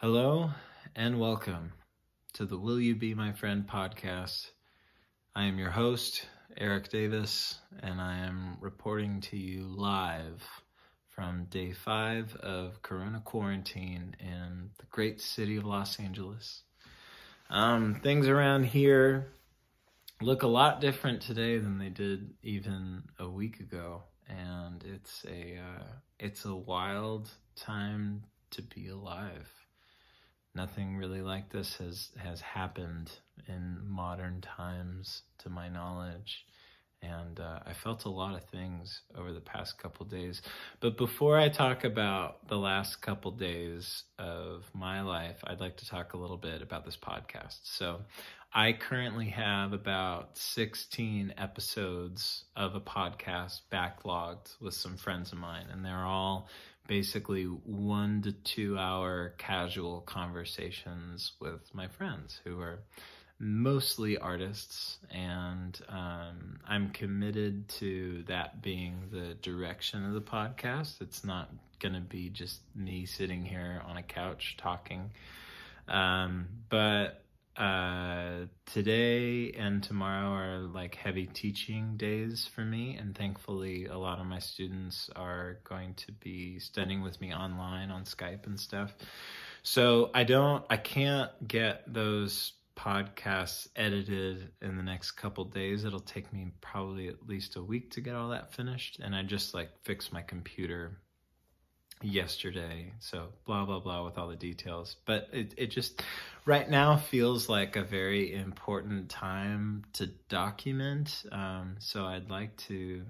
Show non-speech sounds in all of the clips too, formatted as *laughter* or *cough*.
Hello and welcome to the Will You Be My Friend podcast. I am your host, Eric Davis, and I am reporting to you live from day five of Corona quarantine in the great city of Los Angeles. Um, things around here look a lot different today than they did even a week ago, and it's a uh, it's a wild time to be alive nothing really like this has has happened in modern times to my knowledge. And uh, i felt a lot of things over the past couple days. But before i talk about the last couple days of my life i'd like to talk a little bit about this podcast. So i currently have about 16 episodes of a podcast backlogged with some friends of mine and they're all basically one to two hour casual conversations with my friends who are mostly artists. And um, i'm committed to that being the direction of the podcast. It's not to be just me sitting here on a couch talking. Um, but uh, today and tomorrow are like heavy teaching days for me, and thankfully, a lot of my students are going to be studying with me online on Skype and stuff. So I don't, I can't get those podcasts edited in the next couple days. It'll take me probably at least a week to get all that finished, and I just like fix my computer yesterday. So blah blah blah with all the details. But it it just right now feels like a very important time to document. Um, so I'd like to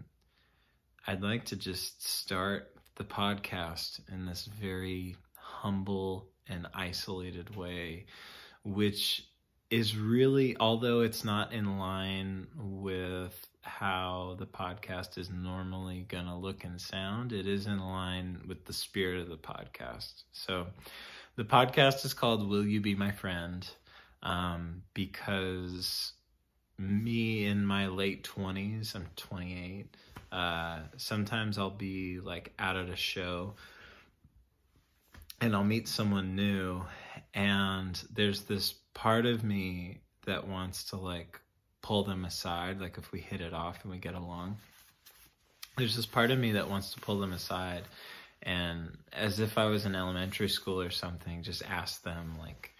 I'd like to just start the podcast in this very humble and isolated way, which is really although it's not in line with how the podcast is normally going to look and sound. It is in line with the spirit of the podcast. So the podcast is called Will You Be My Friend? Um, because me in my late 20s, I'm 28, uh, sometimes I'll be like out at a show and I'll meet someone new and there's this part of me that wants to like pull them aside, like if we hit it off and we get along. There's this part of me that wants to pull them aside and as if I was in elementary school or something, just ask them like,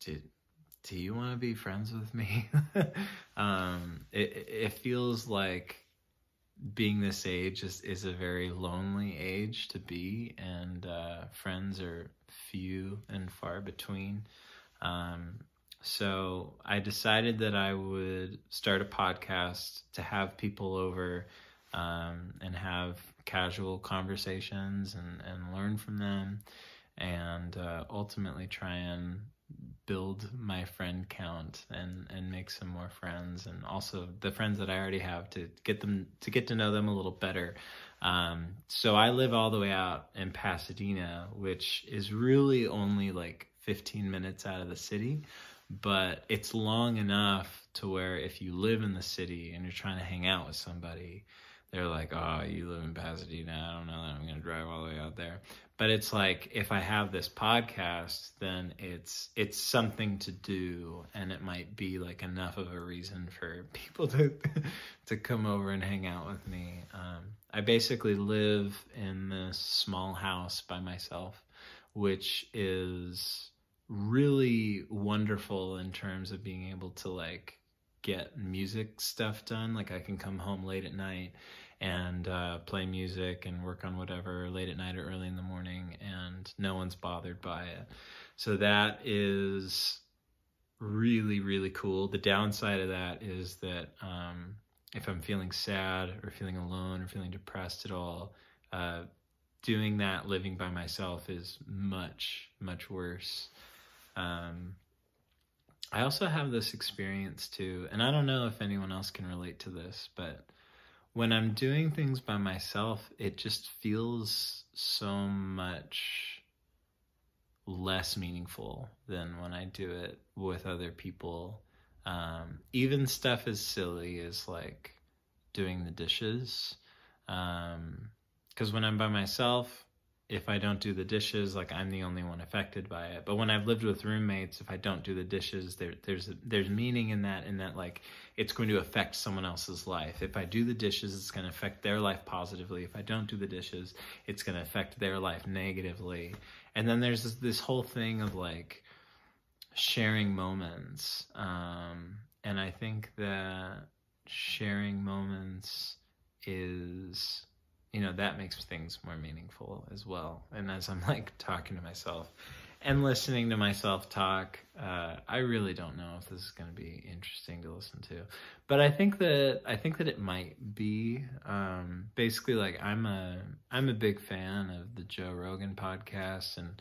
do, do you want to be friends with me? *laughs* um, it, it feels like being this age is, is a very lonely age to be and uh, friends are few and far between. Um, so I decided that I would start a podcast to have people over um, and have casual conversations and, and learn from them and uh, ultimately try and build my friend count and and make some more friends and also the friends that I already have to get them to get to know them a little better. Um, so I live all the way out in Pasadena, which is really only like 15 minutes out of the city but it's long enough to where if you live in the city and you're trying to hang out with somebody, they're like, "Oh, you live in Pasadena. I don't know that I'm going to drive all the way out there." But it's like if I have this podcast, then it's it's something to do, and it might be like enough of a reason for *laughs* people to to come over and hang out with me. Um, I basically live in this small house by myself, which is really wonderful in terms of being able to like get music stuff done. Like I can come home late at night and uh, play music and work on whatever late at night or early in the morning, and no one's bothered by it. So that is really really cool. The downside of that is that um, if I'm feeling sad or feeling alone or feeling depressed at all, uh, doing that living by myself is much much worse. Um, I also have this experience too, and I don't know if anyone else can relate to this, but when I'm doing things by myself, it just feels so much less meaningful than when I do it with other people. Um, even stuff as silly as like doing the dishes. Because um, when I'm by myself, if I don't do the dishes, like I'm the only one affected by it. But when I've lived with roommates, if I don't do the dishes, there, there's there's meaning in that, in that like it's going to affect someone else's life. If I do the dishes, it's going to affect their life positively. If I don't do the dishes, it's going to affect their life negatively. And then there's this, this whole thing of like sharing moments, um, and I think that sharing moments is you know that makes things more meaningful as well. And as i'm like talking to myself and listening to myself talk uh, i really don't know if this is going to be interesting to listen to. But i think that i think that it might be um, basically like i'm a i'm a big fan of the joe rogan podcast and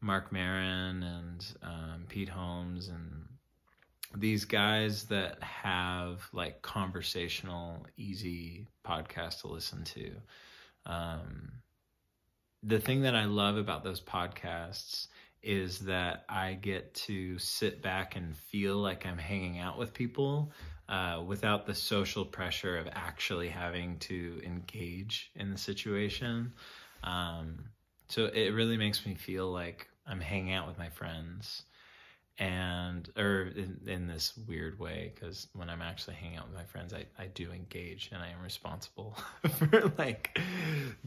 marc maron and um, pete holmes and these guys that have like conversational, easy podcasts to listen to. Um, the thing that I love about those podcasts is that I get to sit back and feel like I'm hanging out with people uh, without the social pressure of actually having to engage in the situation. Um, so it really makes me feel like I'm hanging out with my friends and or in, in this weird way because when i'm actually hanging out with my friends I, I do engage and i am responsible *laughs* for like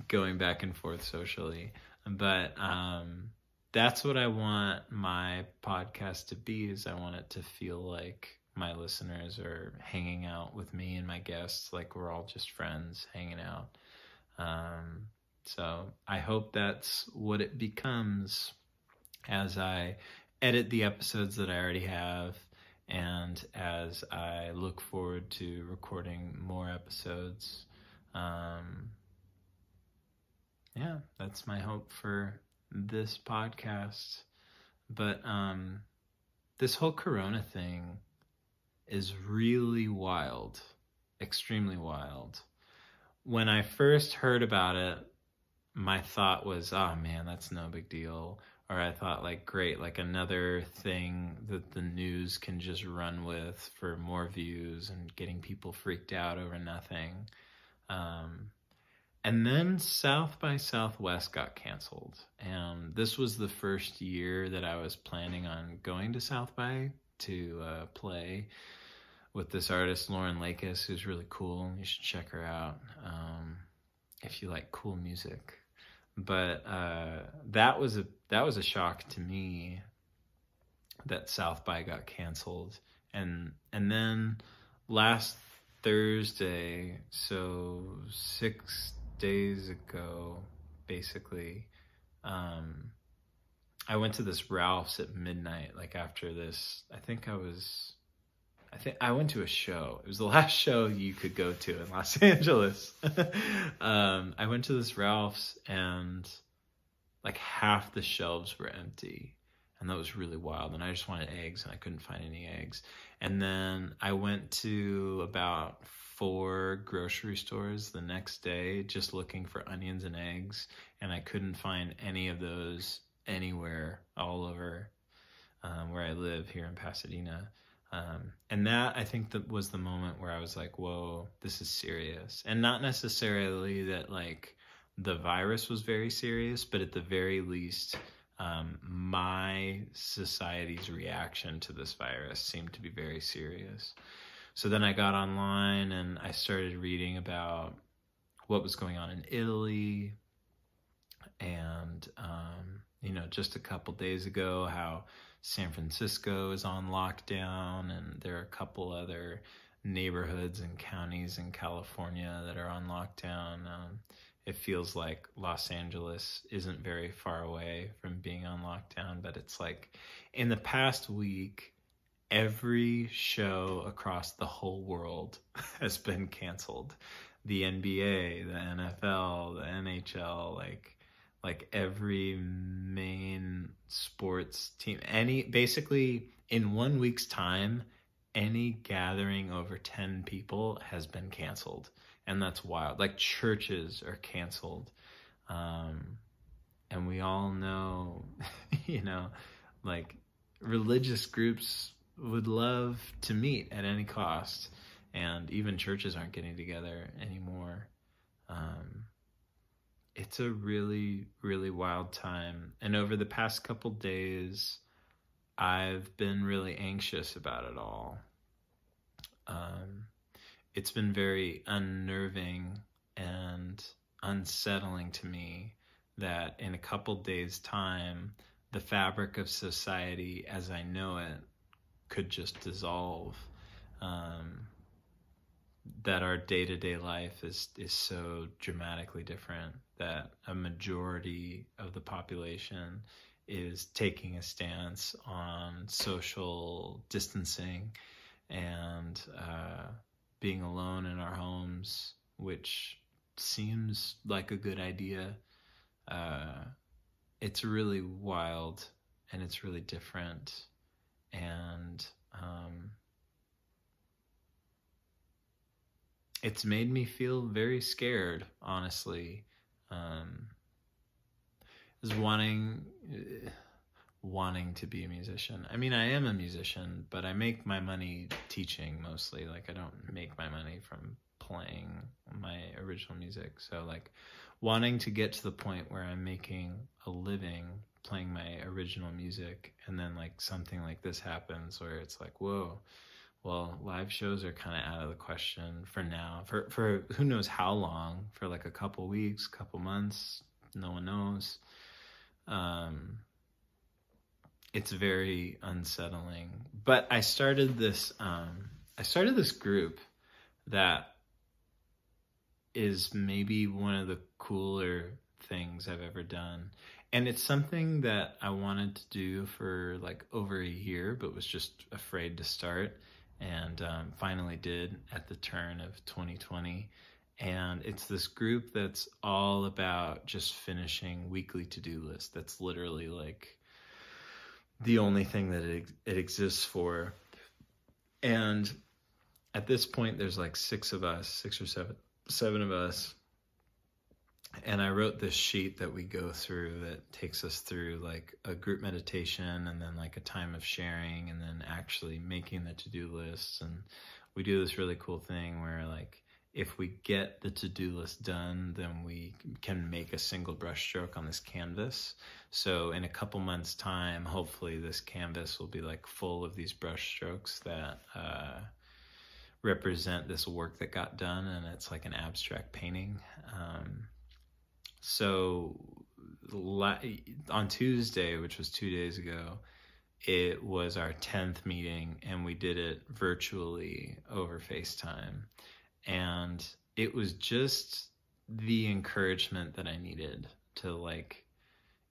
going back and forth socially. But um that's what i want my podcast to be is i want it to feel like my listeners are hanging out with me and my guests like we're all just friends hanging out. Um so i hope that's what it becomes as i edit the episodes that I already have. And as I look forward to recording more episodes, um, yeah, that's my hope for this podcast. But um, this whole Corona thing is really wild, extremely wild. When I first heard about it, my thought was, oh man, that's no big deal or I thought like great, like another thing that the news can just run with for more views and getting people freaked out over nothing. Um, and then South by Southwest got canceled. And this was the first year that I was planning on going to South by to uh, play with this artist, Lauren Lakis, who's really cool. You should check her out um, if you like cool music but uh, that was a that was a shock to me that South by got canceled, and and then last Thursday, so six days ago, basically, um, I went to this Ralph's at midnight, like after this. I think I was I think I went to a show. It was the *laughs* last show you could go to in Los *laughs* Angeles. um, I went to this Ralph's and like half the shelves were empty. And that was really wild. And I just wanted eggs and I couldn't find any eggs. And then I went to about four grocery stores the next day just looking for onions and eggs. And I couldn't find any of those anywhere all over um, where I live here in Pasadena. Um, and that I think that was the moment where I was like, whoa, this is serious. And not necessarily that like the virus was very serious, but at the very least, um, my society's reaction to this virus seemed to be very serious. So then I got online and I started reading about what was going on in Italy. And, um, you know, just a couple days ago, how San Francisco is on lockdown, and there are a couple other neighborhoods and counties in California that are on lockdown. Um, it feels like Los Angeles isn't very far away from being on lockdown, but it's like in the past week, every show across the whole world *laughs* has been canceled. The NBA, the NFL, the NHL, like like every main sports team any basically in one week's time any gathering over 10 people has been canceled. And that's wild. Like churches are canceled. Um, and we all know *laughs* you know like religious groups would love to meet at any cost. And even churches aren't getting together anymore. Um, it's a really, really wild time. And over the past couple days, I've been really anxious about it all. Um, it's been very unnerving and unsettling to me that in a couple days' time, the fabric of society as I know it could just dissolve. Um, that our day to day life is is so dramatically different that a majority of the population is taking a stance on social distancing and uh, being alone in our homes, which seems like a good idea. Uh, it's really wild and it's really different. And um, it's made me feel very scared, honestly. Um, is wanting uh, wanting to be a musician. I mean, I am a musician, but I make my money teaching mostly. Like I don't make my money from playing my original music. So like wanting to get to the point where I'm making a living playing my original music and then like something like this happens where it's like, whoa, well, live shows are kind of out of the question for now. For for who knows how long? For like a couple weeks, couple months, no one knows. Um, it's very unsettling. But I started this. Um, I started this group that is maybe one of the cooler things I've ever done. And it's something that I wanted to do for like over a year, but was just afraid to start and um, finally did at the turn of 2020. And it's this group that's all about just finishing weekly to do lists. That's literally like the only thing that it, it exists for. And at this point, there's like six of us, six or seven, seven of us and I wrote this sheet that we go through that takes us through like a group meditation and then like a time of sharing and then actually making the to-do lists. And we do this really cool thing where like if we get the to-do list done then we can make a single brushstroke on this canvas. So in a couple months time hopefully this canvas will be like full of these brushstrokes that uh, represent this work that got done. And it's like an abstract painting. Um, so on Tuesday, which was two days ago, it was our 10th meeting and we did it virtually over FaceTime. And it was just the encouragement that I needed to like,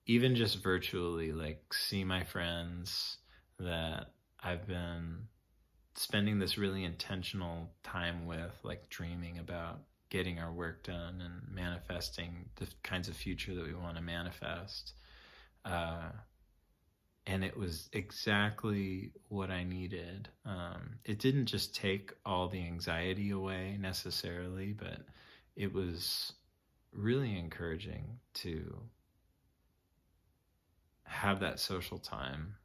even just virtually, like see my friends that I've been spending this really intentional time with, like dreaming about getting our work done and manifesting the kinds of future that we want to manifest. Uh, and it was exactly what I needed. Um, it didn't just take all the anxiety away necessarily, but it was really encouraging to have that social time.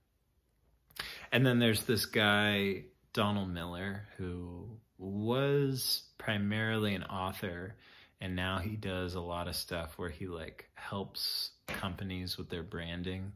And then there's this guy, Donald Miller, who was primarily an author and now he does a lot of stuff where he like helps companies with their branding.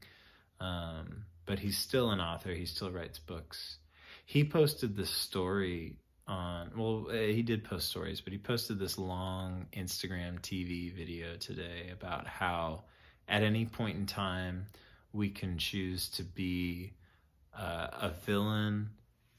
Um, but he's still an author. He still writes books. He posted this story on well eh, he did post stories but he posted this long instagram tv video today about how at any point in time we can choose to be uh, a villain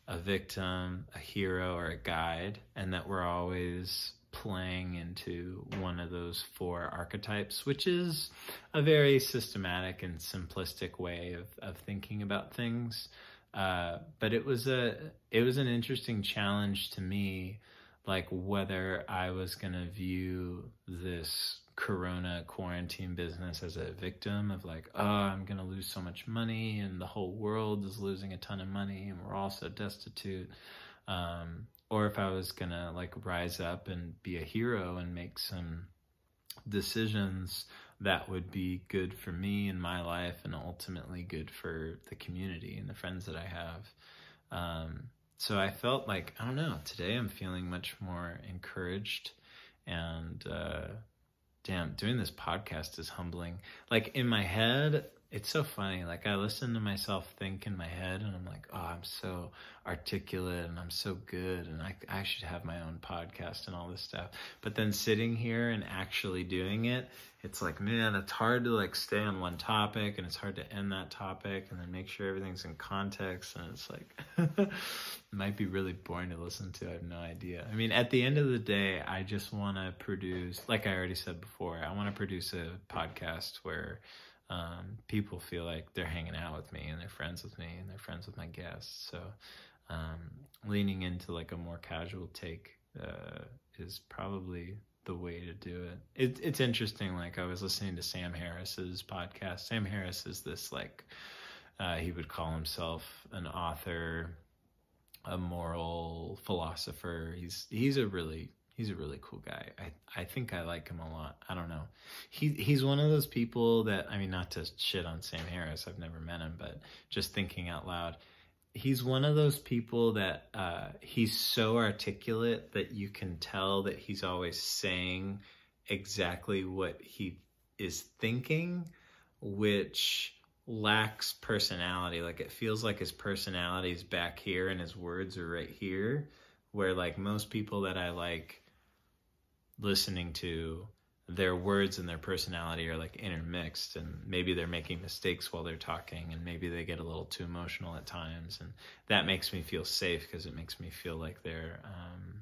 a victim, a hero, or a guide, and that we're always playing into one of those four archetypes, which is a very systematic and simplistic way of, of thinking about things. Uh, but it was a it was an interesting challenge to me, like whether I was gonna view this corona quarantine business as a victim of like oh i'm going to lose so much money and the whole world is losing a ton of money and we're all so destitute. Um, or if i was going to like rise up and be a hero and make some decisions that would be good for me in my life and ultimately good for the community and the friends that i have. Um, so i felt like i don't know today i'm feeling much more encouraged and uh, damn, doing this podcast is humbling. Like in my head, it's so funny. Like I listen to myself think in my head and I'm like, oh, I'm so articulate and I'm so good and I, I should have my own podcast and all this stuff. But then sitting here and actually doing it, it's like, man, it's hard to like stay on one topic and it's hard to end that topic and then make sure everything's in context. And it's like, *laughs* it might be really boring to listen to. I have no idea. I mean, at the end of the day, I just want to produce, like I already said before, I want to produce a podcast where um, people feel like they're hanging out with me and they're friends with me and they're friends with my guests. So um, leaning into like a more casual take uh, is probably the way to do it. it. It's interesting. Like I was listening to Sam Harris's podcast. Sam Harris is this like uh, he would call himself an author, a moral philosopher. He's he's a really he's a really cool guy. I I think I like him a lot. I don't know. He he's one of those people that I mean not to shit on Sam Harris. I've never met him, but just thinking out loud, he's one of those people that uh, he's so articulate that you can tell that he's always saying exactly what he is thinking, which lacks personality. Like it feels like his personality is back here and his words are right here. Where like most people that I like listening to their words and their personality are like intermixed and maybe they're making mistakes while they're talking and maybe they get a little too emotional at times and that makes me feel safe because it makes me feel like they're um,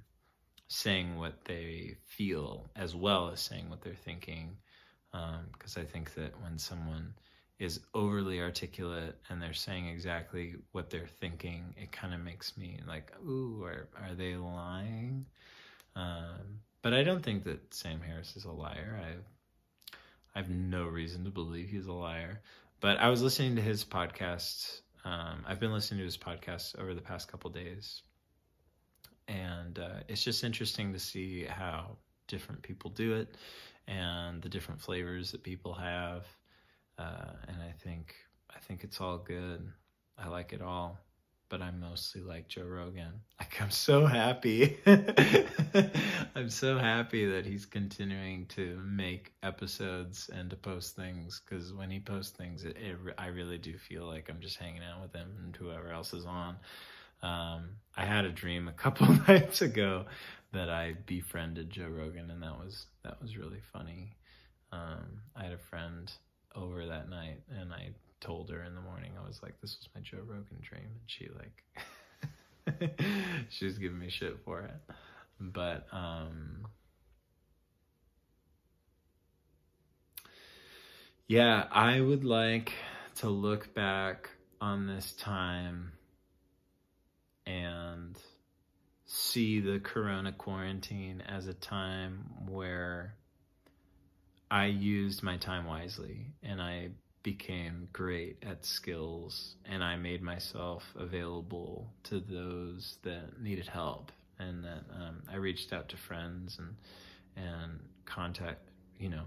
saying what they feel as well as saying what they're thinking because um, i think that when someone is overly articulate and they're saying exactly what they're thinking it kind of makes me like ooh are, are they lying? Um, but I don't think that Sam Harris is a liar. I I have no reason to believe he's a liar. But I was listening to his podcast. Um, I've been listening to his podcast over the past couple days, and uh, it's just interesting to see how different people do it and the different flavors that people have. Uh, and I think I think it's all good. I like it all but I'm mostly like Joe Rogan. *laughs* Like I'm so happy. *laughs* I'm so happy that he's continuing to make episodes and to post things because when he posts things, it, it, I really do feel like I'm just hanging out with him and whoever else is on. Um, I had a dream a *laughs* couple nights ago that I befriended Joe Rogan, and that was that was really funny. Um, I had a friend over that night, and I told her in the morning, I was like, this was my Joe Rogan dream. And she like, *laughs* she was giving me shit for it. But, um, yeah, I would like to look back on this time and see the corona quarantine as a time where I used my time wisely and I became great at skills and I made myself available to those that needed help and that um, I reached out to friends and and contact you know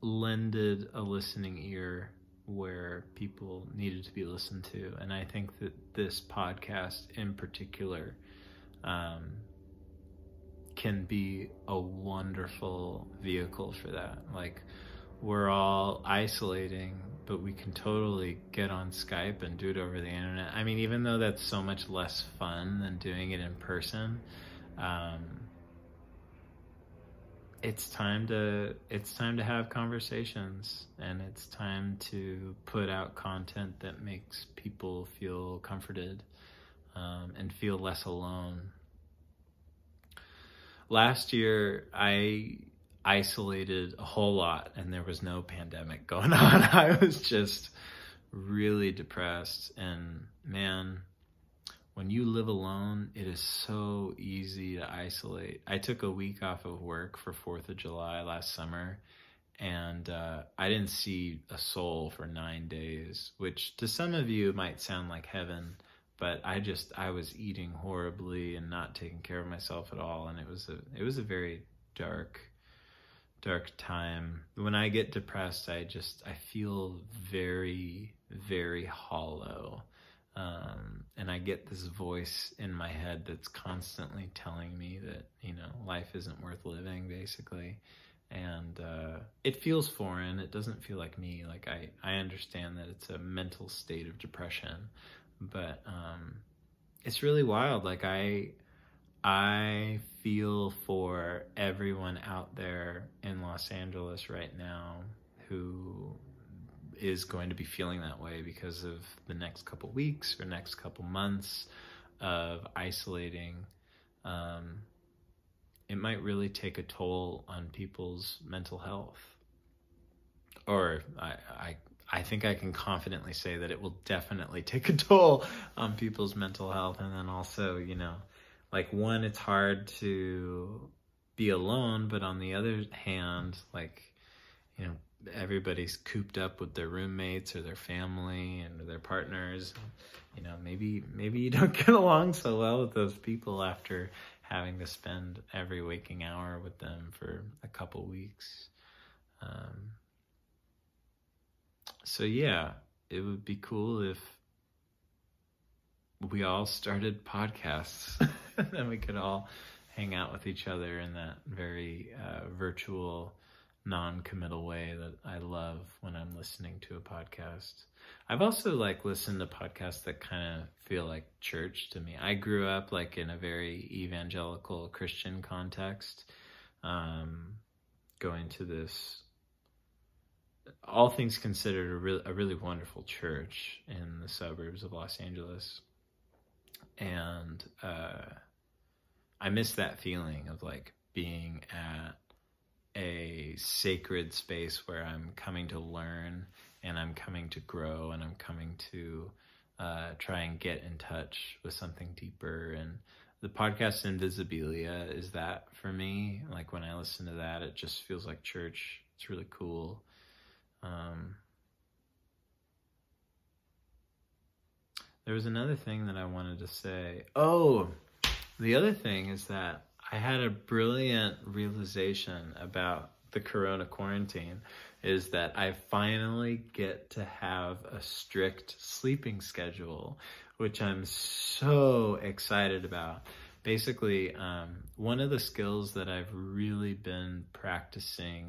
lended a listening ear where people needed to be listened to. And I think that this podcast in particular um, can be a wonderful vehicle for that. Like we're all isolating, but we can totally get on Skype and do it over the internet. I mean, even though that's so much less fun than doing it in person, um, it's time to it's time to have conversations and it's time to put out content that makes people feel comforted um, and feel less alone. Last year, I isolated a whole lot and there was no pandemic going *laughs* on. I was just really depressed and man, when you live alone, it is so easy to isolate. I took a week off of work for 4th of July last summer and uh, I didn't see a soul for nine days, which to some of you might sound like heaven, but I just I was eating horribly and not taking care of myself at all, and it was a it was a very dark dark time. When I get depressed, I just I feel very very hollow. Um, and I get this voice in my head that's constantly telling me that, you know, life isn't worth living, basically. And uh, it feels foreign. It doesn't feel like me. Like, I, I understand that it's a mental state of depression, but um, it's really wild. Like, I. I feel for everyone out there in Los Angeles right now who is going to be feeling that way because of the next couple weeks or next couple months of isolating. Um, it might really take a toll on people's mental health. Or I, I, I think I can confidently say that it will definitely take a toll on people's mental health. And then also, you know, like one, it's hard to be alone, but on the other hand, like, you know, everybody's cooped up with their roommates or their family and their partners. You know, maybe maybe you *laughs* don't get along so well with those people after having to spend every waking hour with them for a couple weeks. Um, so yeah, it would be cool if we all started podcasts *laughs* *laughs* then we could all hang out with each other in that very uh, virtual non-committal way that I love when I'm listening to a podcast. I've also like listened to podcasts that kind of feel like church to me. I grew up like in a very evangelical Christian context, um, going to this, all things considered, a really, a really wonderful church in the suburbs of Los Angeles. And uh, I miss that feeling of like being at a sacred space where I'm coming to learn and I'm coming to grow and I'm coming to uh, try and get in touch with something deeper. And the podcast Invisibilia is that for me. Like when I listen to that, it just feels like church. It's really cool. Um, there was another thing that I wanted to say. Oh, the other thing is that I had a brilliant realization about the corona quarantine is that I finally get to have a strict sleeping schedule, which I'm so excited about. Basically, um, one of the skills that I've really been practicing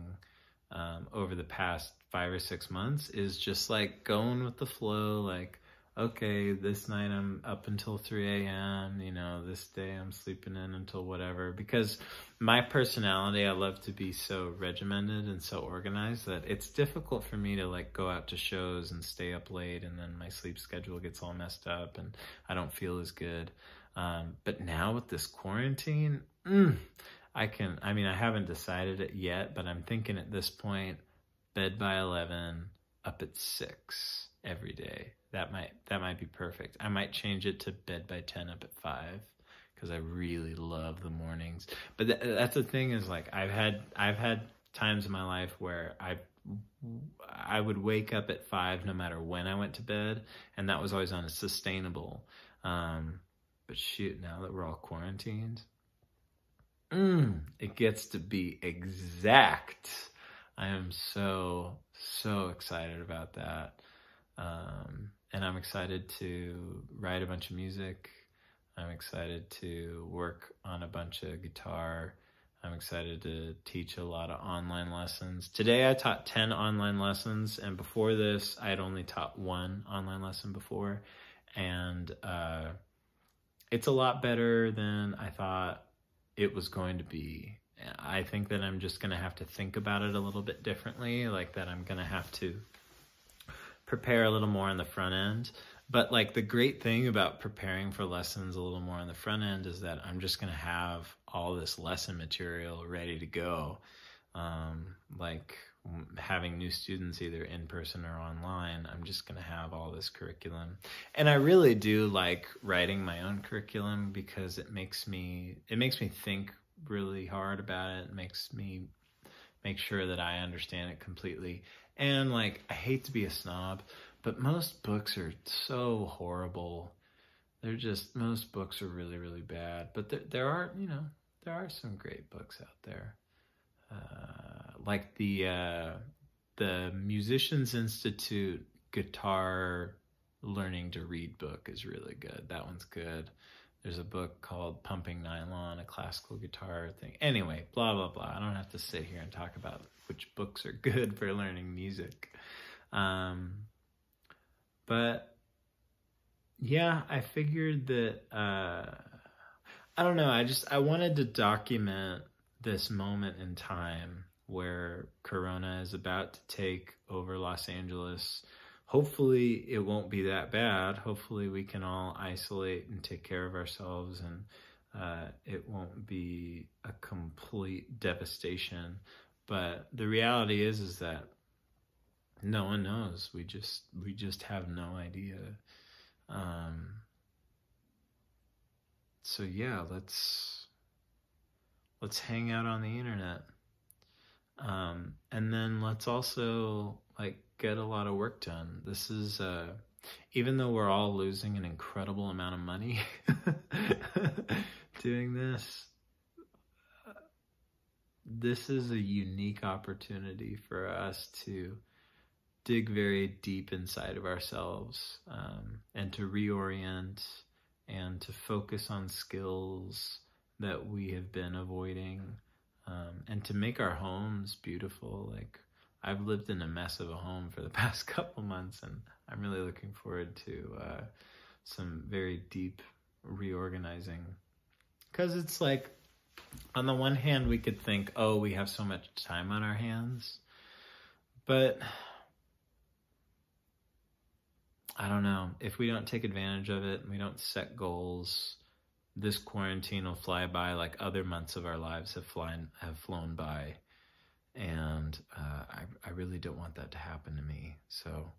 um, over the past five or six months is just like going with the flow, like okay, this night I'm up until 3 a.m., you know, this day I'm sleeping in until whatever. Because my personality, I love to be so regimented and so organized that it's difficult for me to like go out to shows and stay up late and then my sleep schedule gets all messed up and I don't feel as good. Um, but now with this quarantine, mm, I can, I mean, I haven't decided it yet, but I'm thinking at this point, bed by 11, up at 6 every day that might that might be perfect. I might change it to bed by 10 up at 5 because I really love the mornings. But th- that's the thing is like I've had I've had times in my life where I I would wake up at 5 no matter when I went to bed and that was always on unsustainable. Um but shoot, now that we're all quarantined, mm, it gets to be exact. I am so so excited about that. Um, and I'm excited to write a bunch of music. I'm excited to work on a bunch of guitar. I'm excited to teach a lot of online lessons. Today I taught 10 online lessons, and before this, I had only taught one online lesson before. And uh, it's a lot better than I thought it was going to be. I think that I'm just going to have to think about it a little bit differently, like that I'm going to have to prepare a little more on the front end. But like the great thing about preparing for lessons a little more on the front end is that I'm just going to have all this lesson material ready to go. Um, like having new students either in person or online, I'm just going to have all this curriculum. And I really do like writing my own curriculum because it makes me it makes me think really hard about it. It makes me make sure that I understand it completely. And like, I hate to be a snob, but most books are so horrible. They're just, most books are really, really bad. But there, there are, you know, there are some great books out there. Uh, like the, uh, the Musicians Institute guitar learning to read book is really good. That one's good. There's a book called Pumping Nylon, a classical guitar thing. Anyway, blah, blah, blah. I don't have to sit here and talk about which books are good *laughs* for learning music. Um, but yeah, I figured that, uh, I don't know. I just, I wanted to document this moment in time where Corona is about to take over Los Angeles hopefully it won't be that bad. Hopefully we can all isolate and take care of ourselves and uh, it won't be a complete devastation. But the reality is, is that no one knows. We just, we just have no idea. Um, so yeah, let's, let's hang out on the internet. Um, and then let's also like get a lot of work done. This is, uh, even though we're all losing an incredible amount of money *laughs* doing this, this is a unique opportunity for us to dig very deep inside of ourselves um, and to reorient and to focus on skills that we have been avoiding um, and to make our homes beautiful. Like I've lived in a mess of a home for the *laughs* past couple months, and I'm really looking forward to uh, some very deep reorganizing. Because it's like, on the one hand, we could think, oh, we have so much time on our hands, but I don't know. If we don't take advantage of it, and we don't set goals, this quarantine will fly by like other months of our lives have flown have flown by and uh, I, I really don't want that to happen to me. So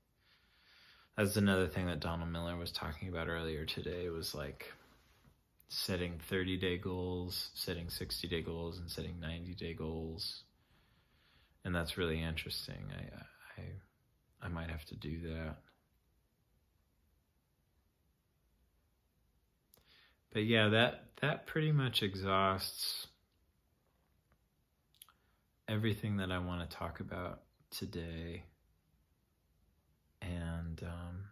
that's another thing that Donald Miller was talking about earlier today was like setting 30 day goals, setting 60 day goals, and setting 90 day goals. And that's really interesting. I, I, I might have to do that. But yeah, that, that pretty much exhausts everything that I want to talk about today. And um,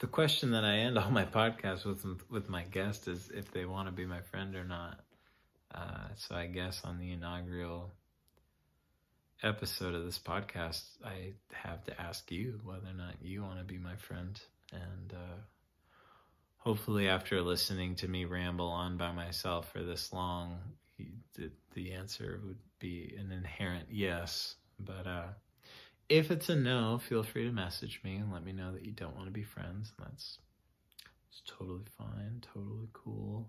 the question that I end *laughs* all my podcasts with with my guest is if they want to be my friend or not. Uh, so I guess on the inaugural episode of this podcast, I have to ask you whether or not you want to be my friend. And uh, hopefully, after listening to me ramble on by myself for this long, the, the answer would be an inherent yes. But uh, if it's a no, feel free to message me and let me know that you don't want to be friends. And That's it's totally fine, totally cool.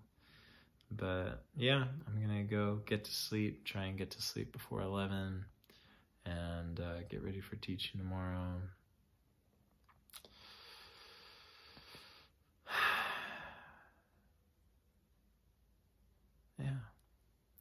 But yeah, I'm gonna go get to sleep, try and get to sleep before 11, and uh, get ready for teaching tomorrow. *sighs* yeah.